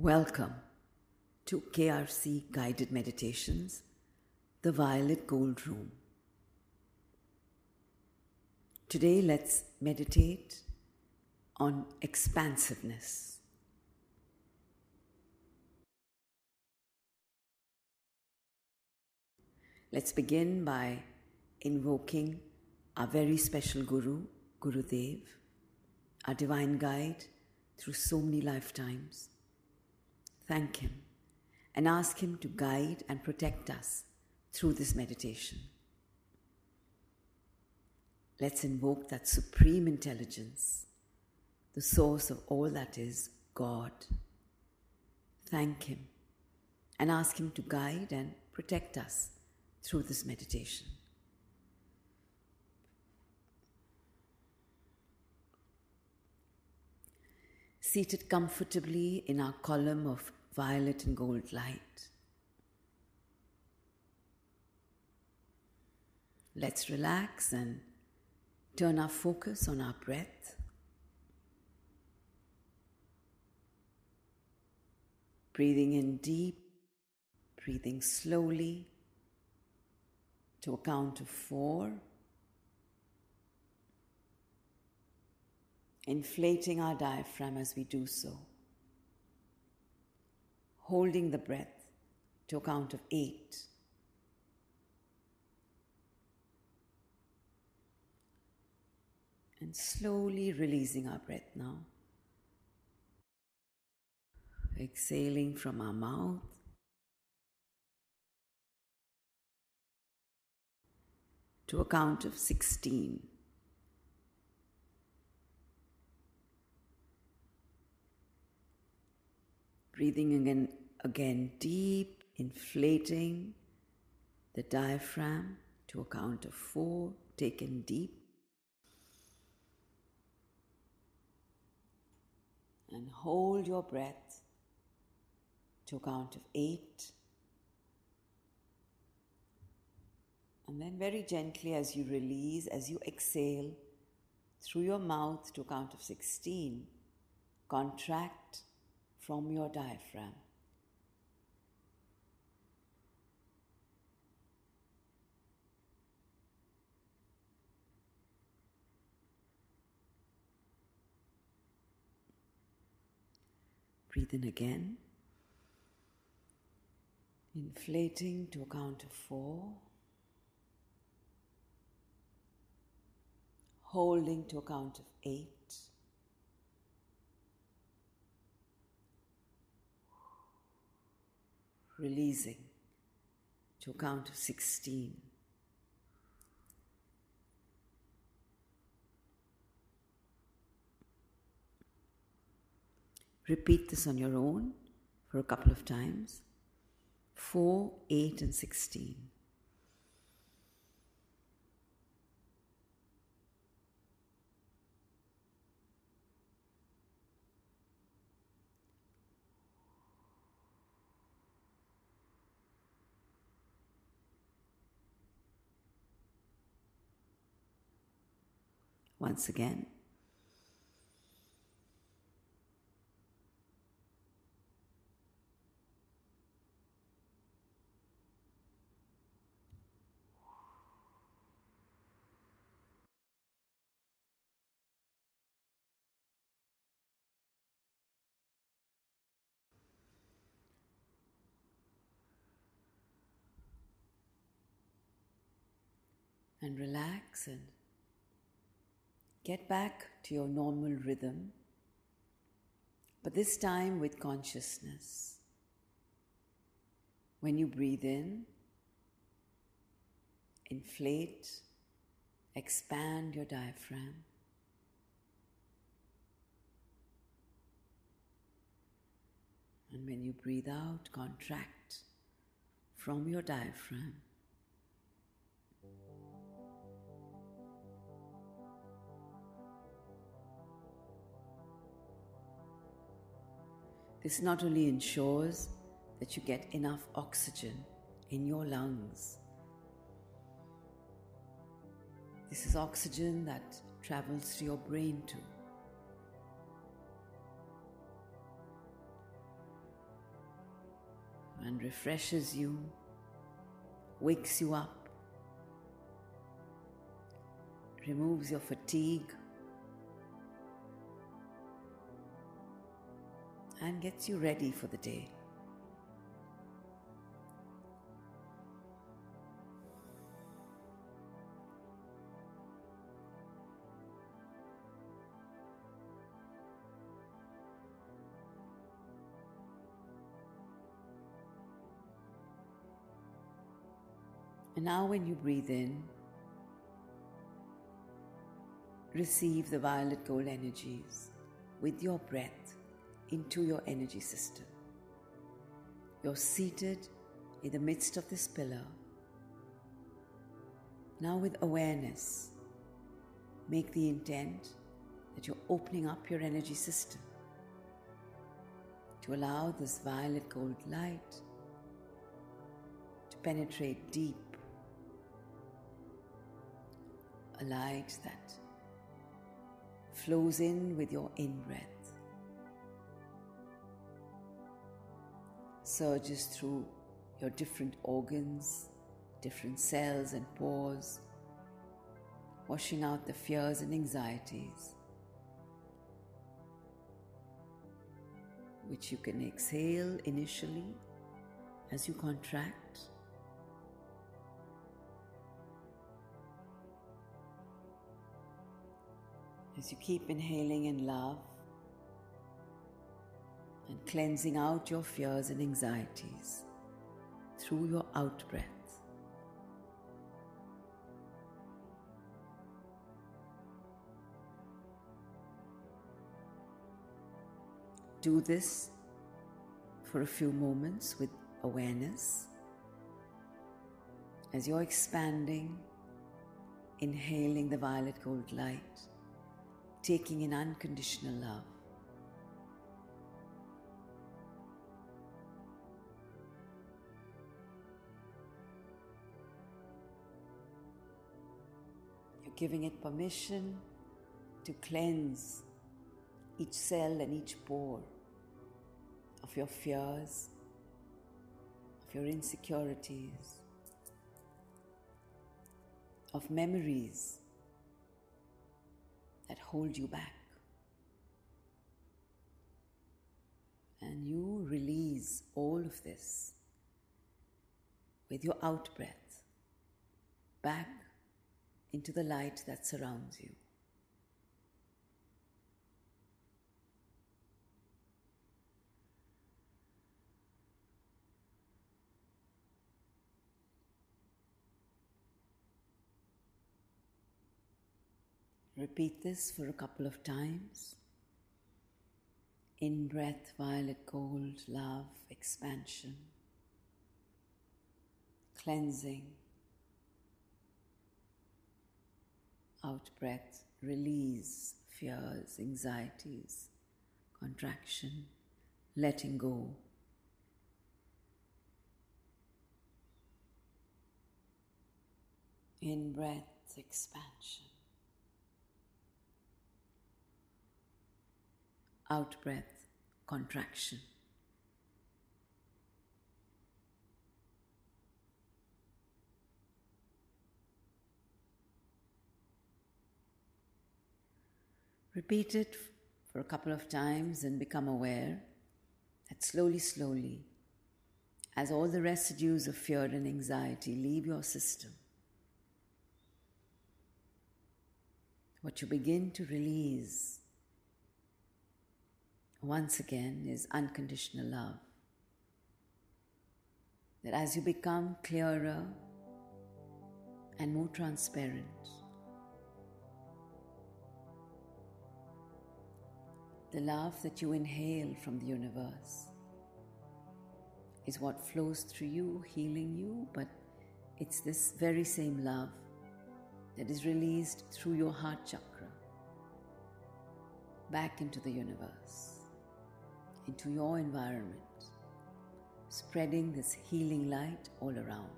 Welcome to KRC Guided Meditations, the Violet Gold Room. Today, let's meditate on expansiveness. Let's begin by invoking our very special Guru, Guru Dev, our divine guide through so many lifetimes. Thank Him and ask Him to guide and protect us through this meditation. Let's invoke that supreme intelligence, the source of all that is God. Thank Him and ask Him to guide and protect us through this meditation. Seated comfortably in our column of violet and gold light. Let's relax and turn our focus on our breath. Breathing in deep, breathing slowly to a count of four. Inflating our diaphragm as we do so. Holding the breath to a count of eight. And slowly releasing our breath now. Exhaling from our mouth. to a count of 16. Breathing again, again deep, inflating the diaphragm to a count of four, taken deep. And hold your breath to a count of eight. And then, very gently, as you release, as you exhale through your mouth to a count of 16, contract from your diaphragm. Breathe in again, inflating to a count of four. holding to a count of eight. Releasing to count of 16. Repeat this on your own for a couple of times. 4, 8, and 16. Once again. And relax and Get back to your normal rhythm, but this time with consciousness. When you breathe in, inflate, expand your diaphragm. And when you breathe out, contract from your diaphragm. This not only ensures that you get enough oxygen in your lungs, this is oxygen that travels to your brain too. and refreshes you, wakes you up, removes your fatigue, and gets you ready for the day. And now, when you breathe in, receive the violet gold energies with your breath into your energy system. You're seated in the midst of this pillar. Now, with awareness, make the intent that you're opening up your energy system to allow this violet gold light to penetrate deep. A light that flows in with your in breath surges through your different organs, different cells and pores, washing out the fears and anxieties, which you can exhale initially as you contract. As you keep inhaling in love, and cleansing out your fears and anxieties through your out breath. Do this for a few moments with awareness as you're expanding, inhaling the violet gold light, taking in unconditional love. Giving it permission to cleanse each cell and each pore of your fears, of your insecurities, of memories that hold you back. And you release all of this with your out breath back into the light that surrounds you. Repeat this for a couple of times. In breath, violet gold, love, expansion, cleansing. Out breath, release fears, anxieties, contraction, letting go. In breath, expansion. Out breath, contraction. Repeat it for a couple of times and become aware that slowly, slowly, as all the residues of fear and anxiety leave your system, what you begin to release once again is unconditional love. That as you become clearer and more transparent, The love that you inhale from the universe is what flows through you, healing you, but it's this very same love that is released through your heart chakra back into the universe, into your environment, spreading this healing light all around.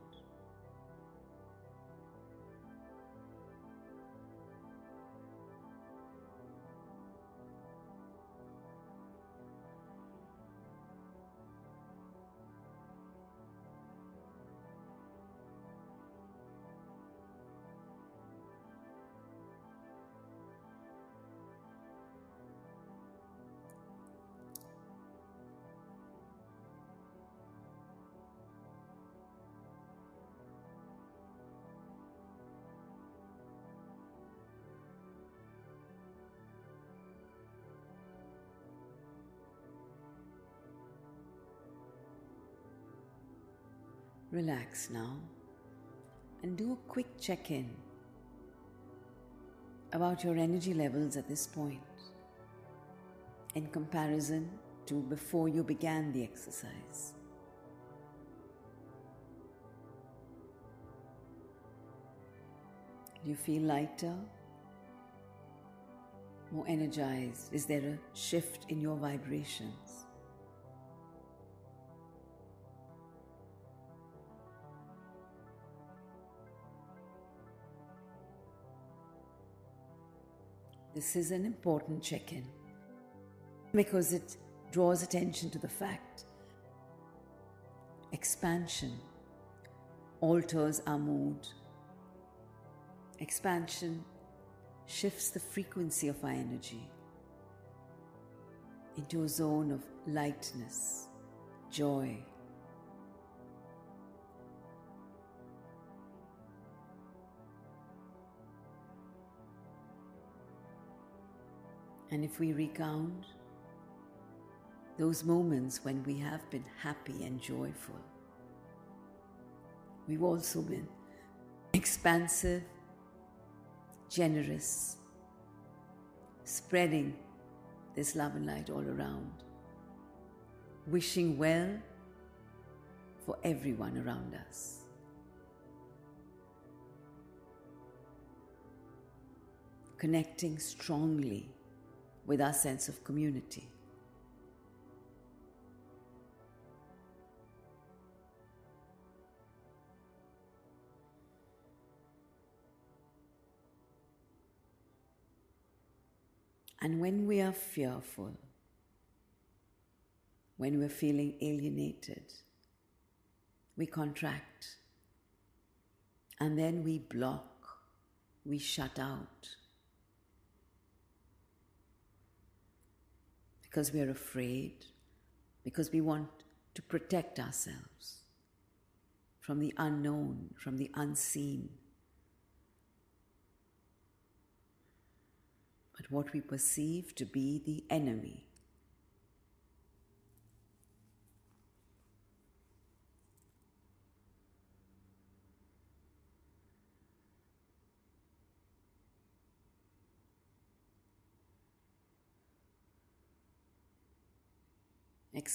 Relax now and do a quick check in about your energy levels at this point in comparison to before you began the exercise. Do you feel lighter? More energized? Is there a shift in your vibrations? This is an important check in because it draws attention to the fact expansion alters our mood. Expansion shifts the frequency of our energy into a zone of lightness, joy. And if we recount those moments when we have been happy and joyful, we've also been expansive, generous, spreading this love and light all around, wishing well for everyone around us. Connecting strongly with our sense of community. And when we are fearful, when we're feeling alienated, we contract and then we block, we shut out because we are afraid, because we want to protect ourselves from the unknown, from the unseen. but what we perceive to be the enemy.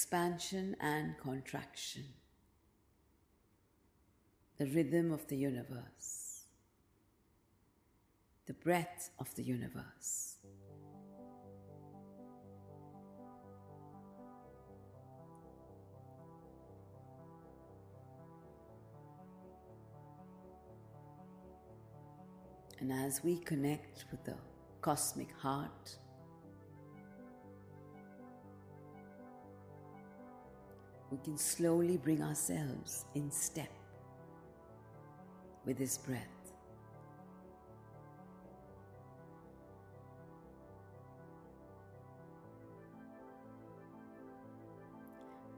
Expansion and contraction, the rhythm of the universe, the breath of the universe. And as we connect with the cosmic heart, we can slowly bring ourselves in step with this breath.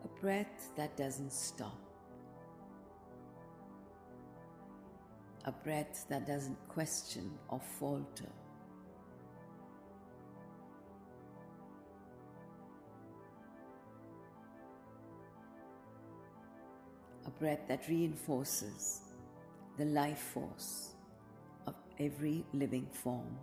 A breath that doesn't stop. a breath that doesn't question or falter. Breath that reinforces the life force of every living form.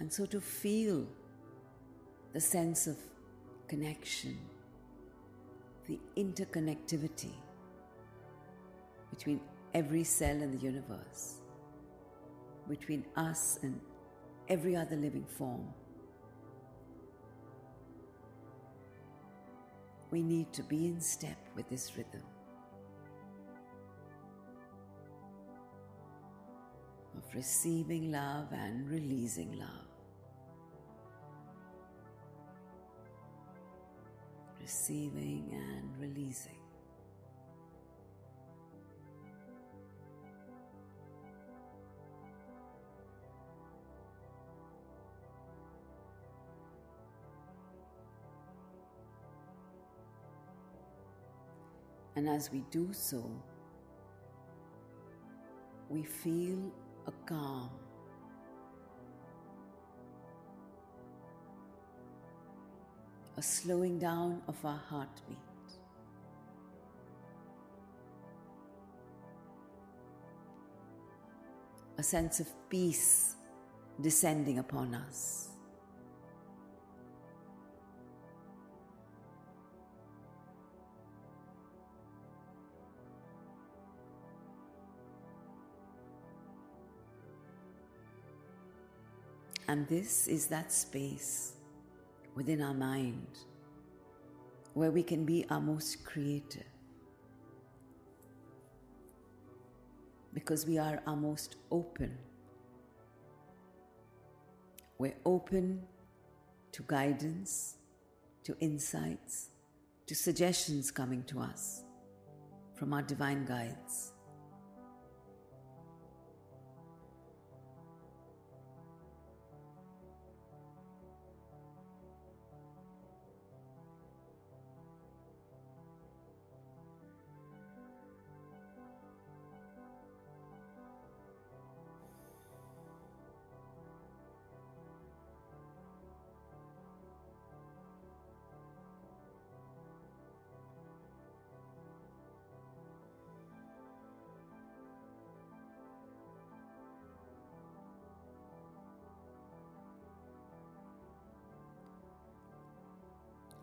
And so to feel the sense of connection, the interconnectivity between every cell in the universe, between us and every other living form. We need to be in step with this rhythm. Of receiving love and releasing love. receiving and releasing. And as we do so, we feel a calm. A slowing down of our heartbeat. A sense of peace descending upon us. And this is that space within our mind where we can be our most creative. Because we are our most open. We're open to guidance, to insights, to suggestions coming to us from our divine guides.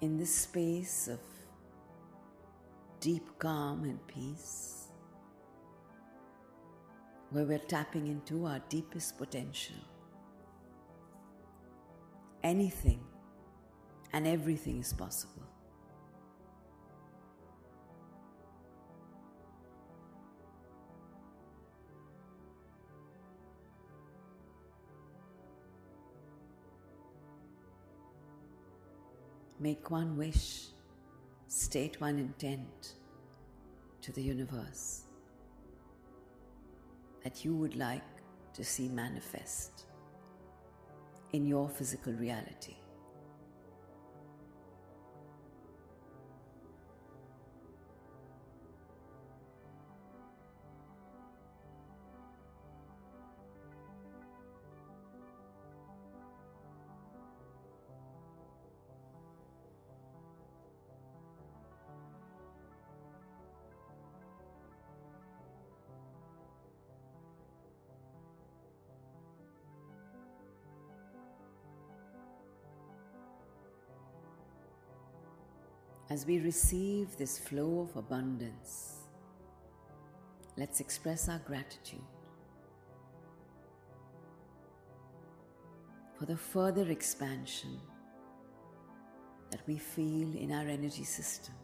In this space of deep calm and peace, where we're tapping into our deepest potential. Anything and everything is possible. Make one wish, state one intent to the universe that you would like to see manifest in your physical reality. As we receive this flow of abundance, let's express our gratitude for the further expansion that we feel in our energy system.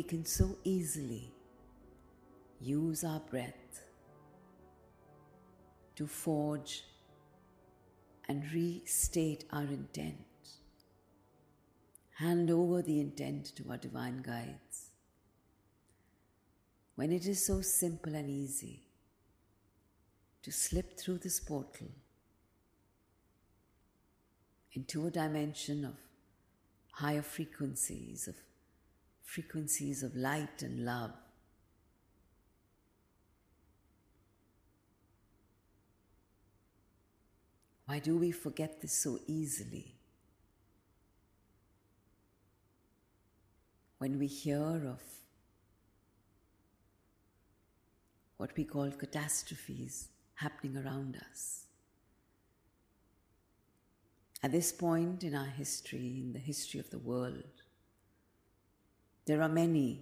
We can so easily use our breath to forge and restate our intent. Hand over the intent to our divine guides. When it is so simple and easy to slip through this portal into a dimension of higher frequencies, of frequencies of light and love. Why do we forget this so easily? When we hear of what we call catastrophes happening around us. At this point in our history, in the history of the world, there are many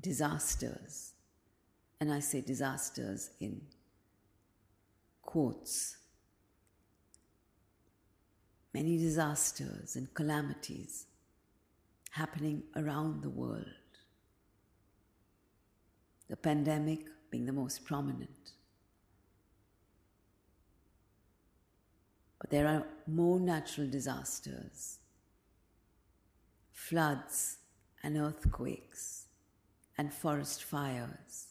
disasters, and I say disasters in quotes, many disasters and calamities happening around the world. The pandemic being the most prominent. But there are more natural disasters, floods and earthquakes and forest fires.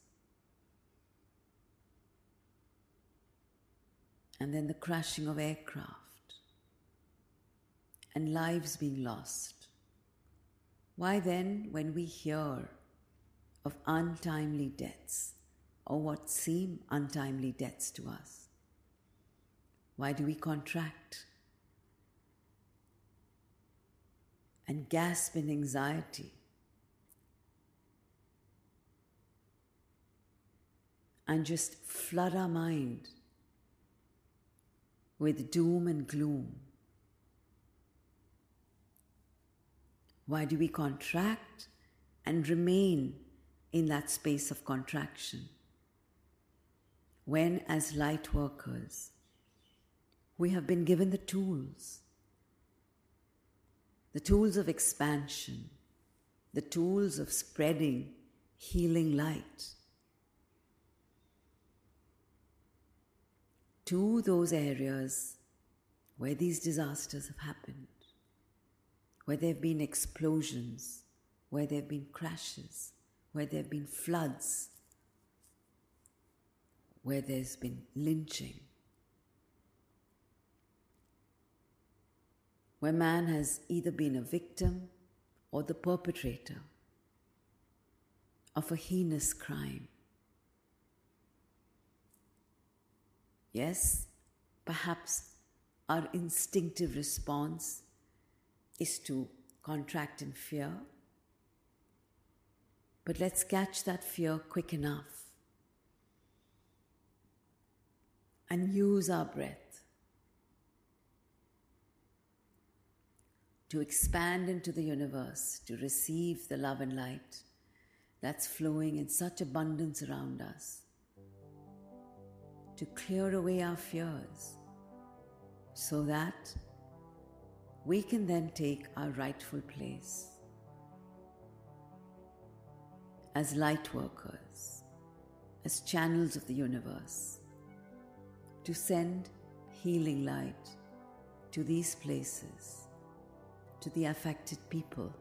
And then the crashing of aircraft and lives being lost. Why then, when we hear of untimely deaths, or what seem untimely deaths to us, why do we contract and gasp in anxiety? And just flood our mind with doom and gloom. Why do we contract and remain in that space of contraction? When, as light workers, we have been given the tools, the tools of expansion, the tools of spreading healing light. To those areas where these disasters have happened where there have been explosions, where there have been crashes, where there have been floods, where there's been lynching, where man has either been a victim or the perpetrator of a heinous crime. Yes, perhaps our instinctive response is to contract in fear. But let's catch that fear quick enough and use our breath to expand into the universe, to receive the love and light that's flowing in such abundance around us, to clear away our fears so that we can then take our rightful place as light workers, as channels of the universe, to send healing light to these places, to the affected people.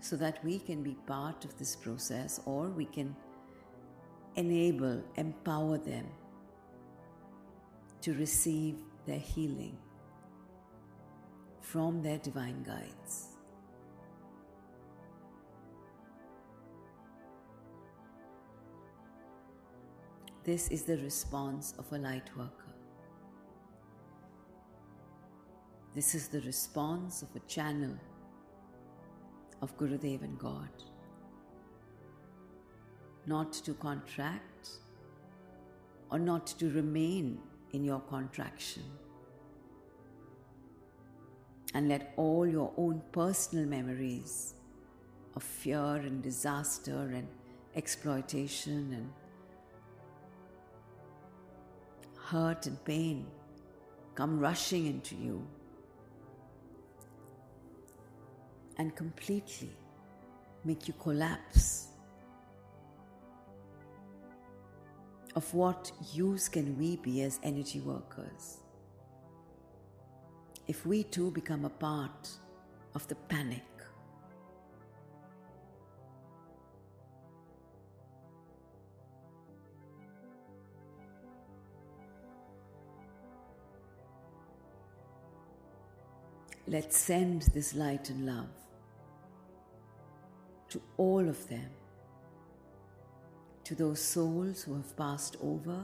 So that we can be part of this process or we can enable, empower them to receive their healing from their divine guides. This is the response of a light worker. This is the response of a channel of Gurudev and God not to contract or not to remain in your contraction. And let all your own personal memories of fear and disaster and exploitation and hurt and pain come rushing into you and completely make you collapse of what use can we be as energy workers? If we too become a part of the panic Let's send this light and love to all of them to those souls who have passed over.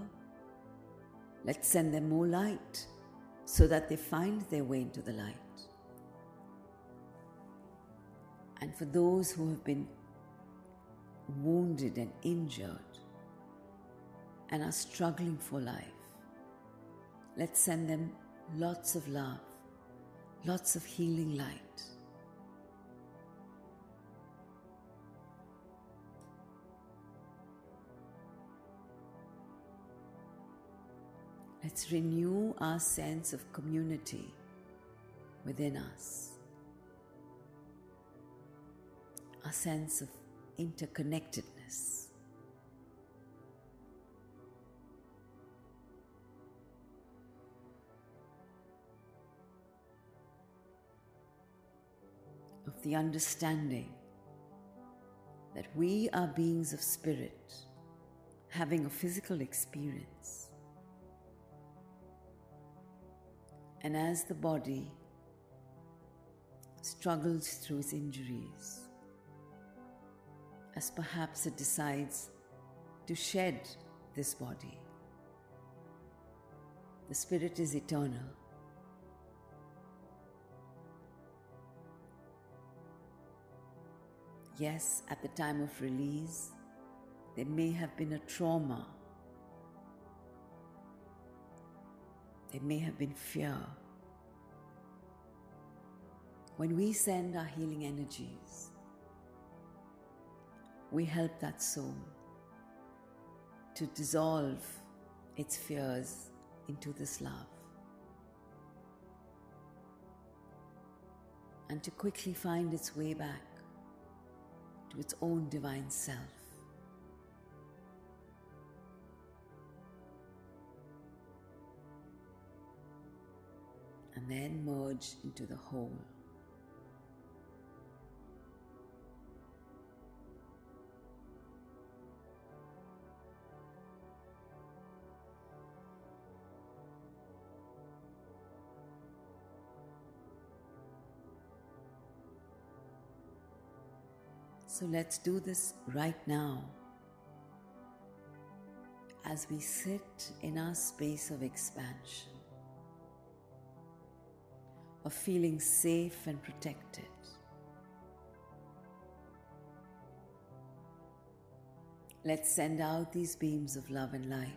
Let's send them more light so that they find their way into the light. And for those who have been wounded and injured and are struggling for life, let's send them lots of love, lots of healing light. Let's renew our sense of community within us, our sense of interconnectedness. The understanding that we are beings of spirit having a physical experience. And as the body struggles through its injuries, as perhaps it decides to shed this body, the spirit is eternal. Yes, at the time of release, there may have been a trauma. There may have been fear. When we send our healing energies, we help that soul to dissolve its fears into this love and to quickly find its way back to its own divine self. And then merge into the whole. So let's do this right now. As we sit in our space of expansion, of feeling safe and protected. Let's send out these beams of love and light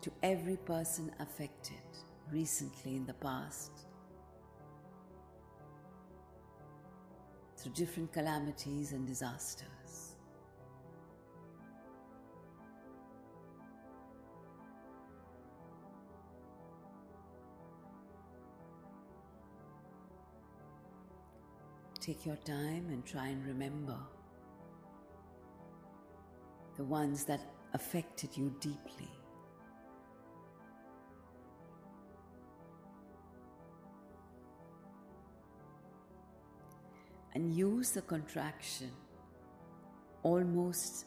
to every person affected recently in the past through different calamities and disasters. Take your time and try and remember the ones that affected you deeply. And use the contraction almost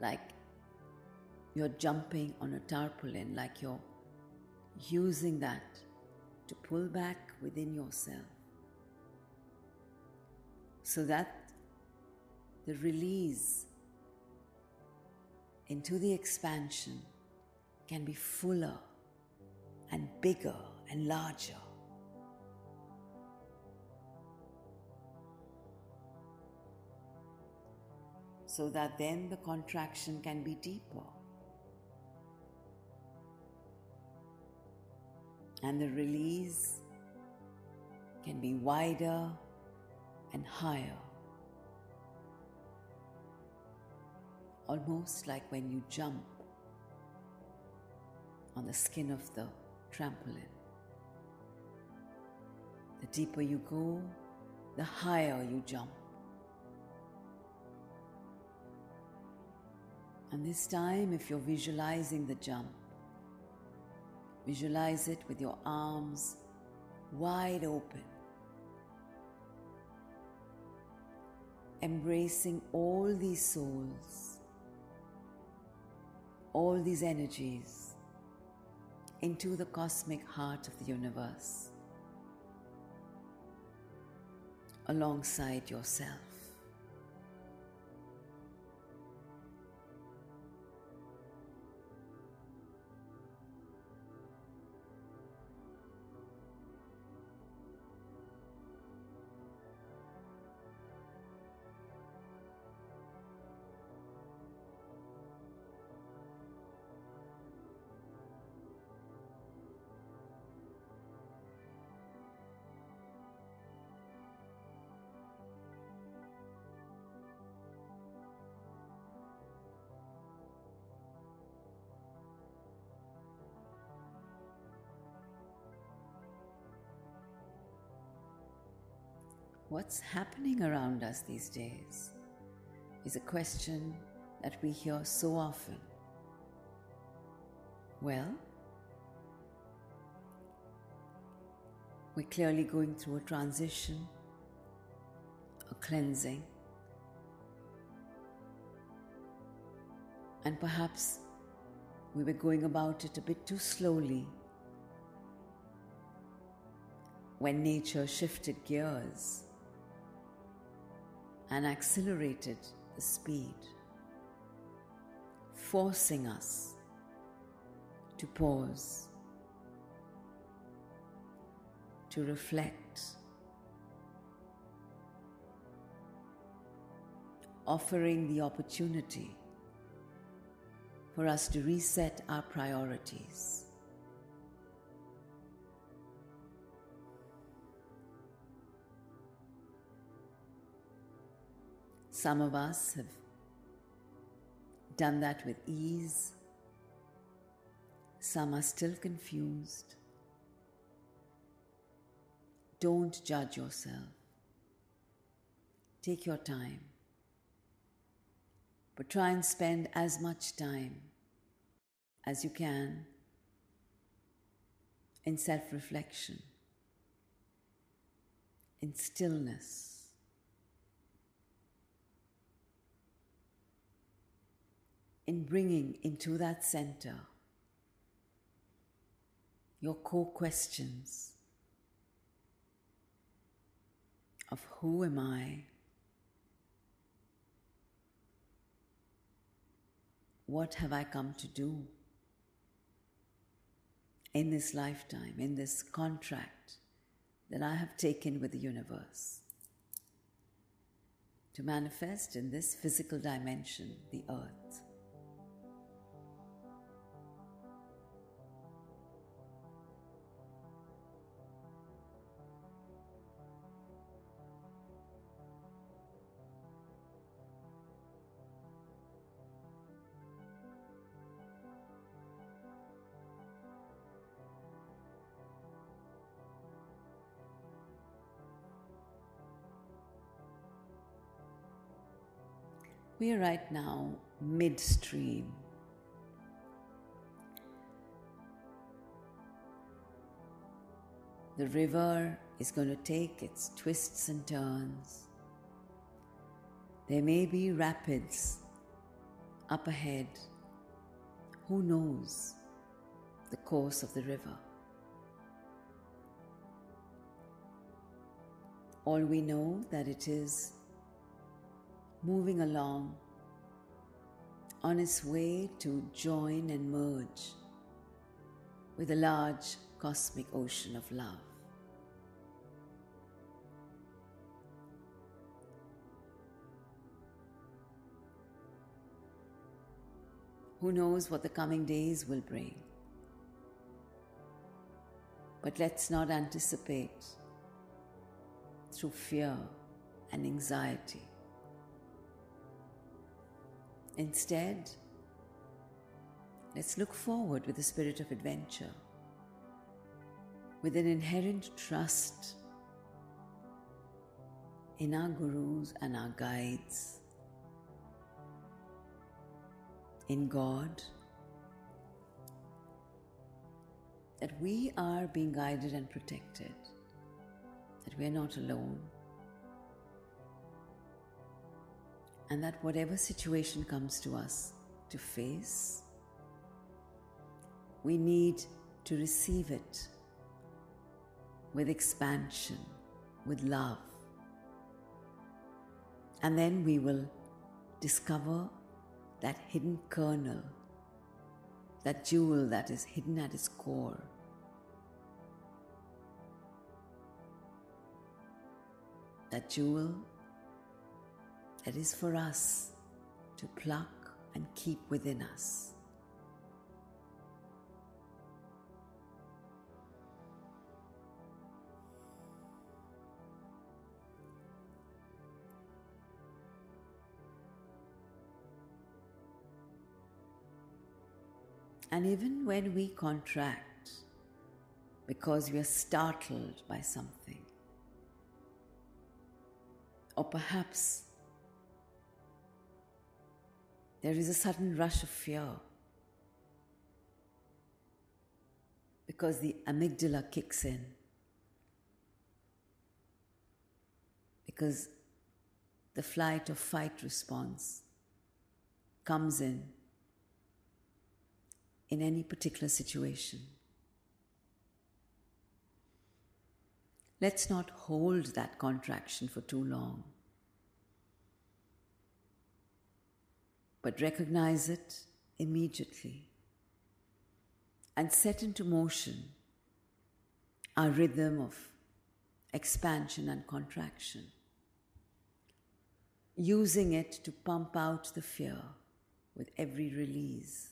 like you're jumping on a tarpaulin, like you're using that to pull back within yourself so that the release into the expansion can be fuller and bigger and larger. So that then the contraction can be deeper. And the release can be wider and higher. Almost like when you jump on the skin of the trampoline. The deeper you go, the higher you jump. And this time, if you're visualizing the jump, visualize it with your arms wide open, embracing all these souls, all these energies into the cosmic heart of the universe alongside yourself. What's happening around us these days is a question that we hear so often. Well, we're clearly going through a transition, a cleansing, and perhaps we were going about it a bit too slowly when nature shifted gears and accelerated the speed, forcing us to pause, to reflect, offering the opportunity for us to reset our priorities. Some of us have done that with ease. Some are still confused. Don't judge yourself. Take your time. But try and spend as much time as you can in self reflection, in stillness. In bringing into that center your core questions of who am I? What have I come to do in this lifetime, in this contract that I have taken with the universe to manifest in this physical dimension, the earth? We are right now midstream. The river is going to take its twists and turns. There may be rapids up ahead. Who knows the course of the river? All we know that it is moving along on its way to join and merge with a large cosmic ocean of love. Who knows what the coming days will bring? But let's not anticipate through fear and anxiety. Instead, let's look forward with a spirit of adventure, with an inherent trust in our gurus and our guides, in God, that we are being guided and protected, that we are not alone and that whatever situation comes to us to face, we need to receive it with expansion, with love. And then we will discover that hidden kernel, that jewel that is hidden at its core. That jewel that is for us to pluck and keep within us. And even when we contract because we are startled by something, Or perhaps there is a sudden rush of fear because the amygdala kicks in. Because the flight or fight response comes in in any particular situation. Let's not hold that contraction for too long, but recognize it immediately and set into motion our rhythm of expansion and contraction, using it to pump out the fear with every release.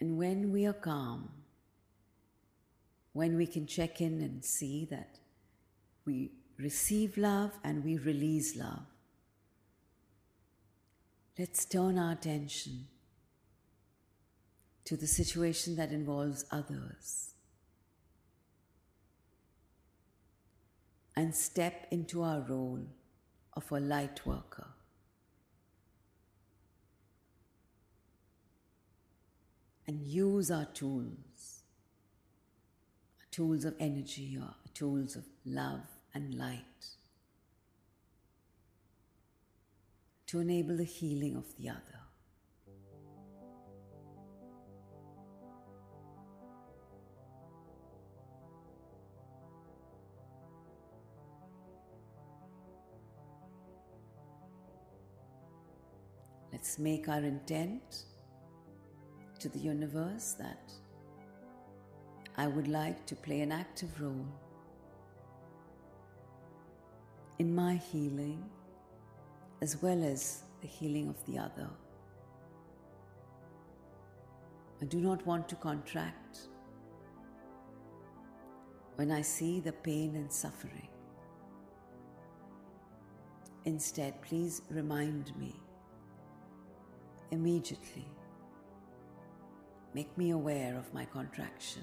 And when we are calm, when we can check in and see that we receive love and we release love, let's turn our attention to the situation that involves others and step into our role of a light worker. And use our tools, tools of energy or tools of love and light to enable the healing of the other. Let's make our intent to the universe that I would like to play an active role in my healing as well as the healing of the other. I do not want to contract when I see the pain and suffering. Instead, please remind me immediately. Make me aware of my contraction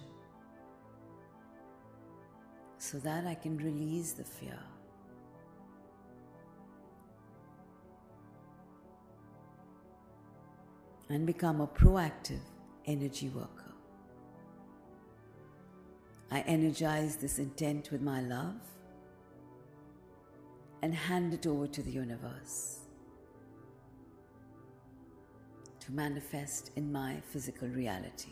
so that I can release the fear. And become a proactive energy worker. I energize this intent with my love and hand it over to the universe to manifest in my physical reality.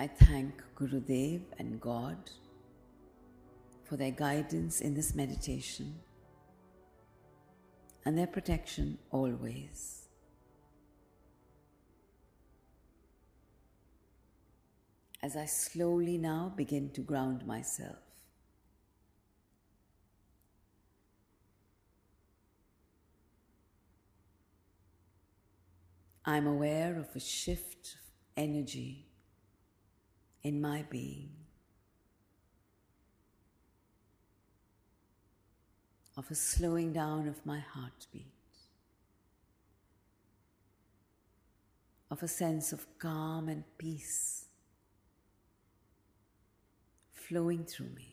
I thank Gurudev and God for their guidance in this meditation and their protection always. As I slowly now begin to ground myself. I'm aware of a shift of energy in my being of a slowing down of my heartbeat, of a sense of calm and peace flowing through me.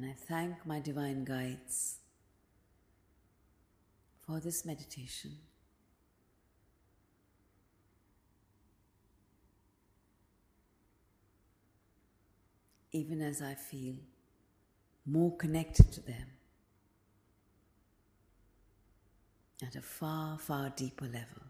And I thank my divine guides for this meditation. Even as I feel more connected to them at a far, far deeper level.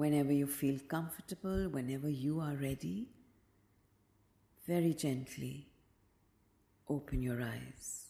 Whenever you feel comfortable, whenever you are ready, very gently open your eyes.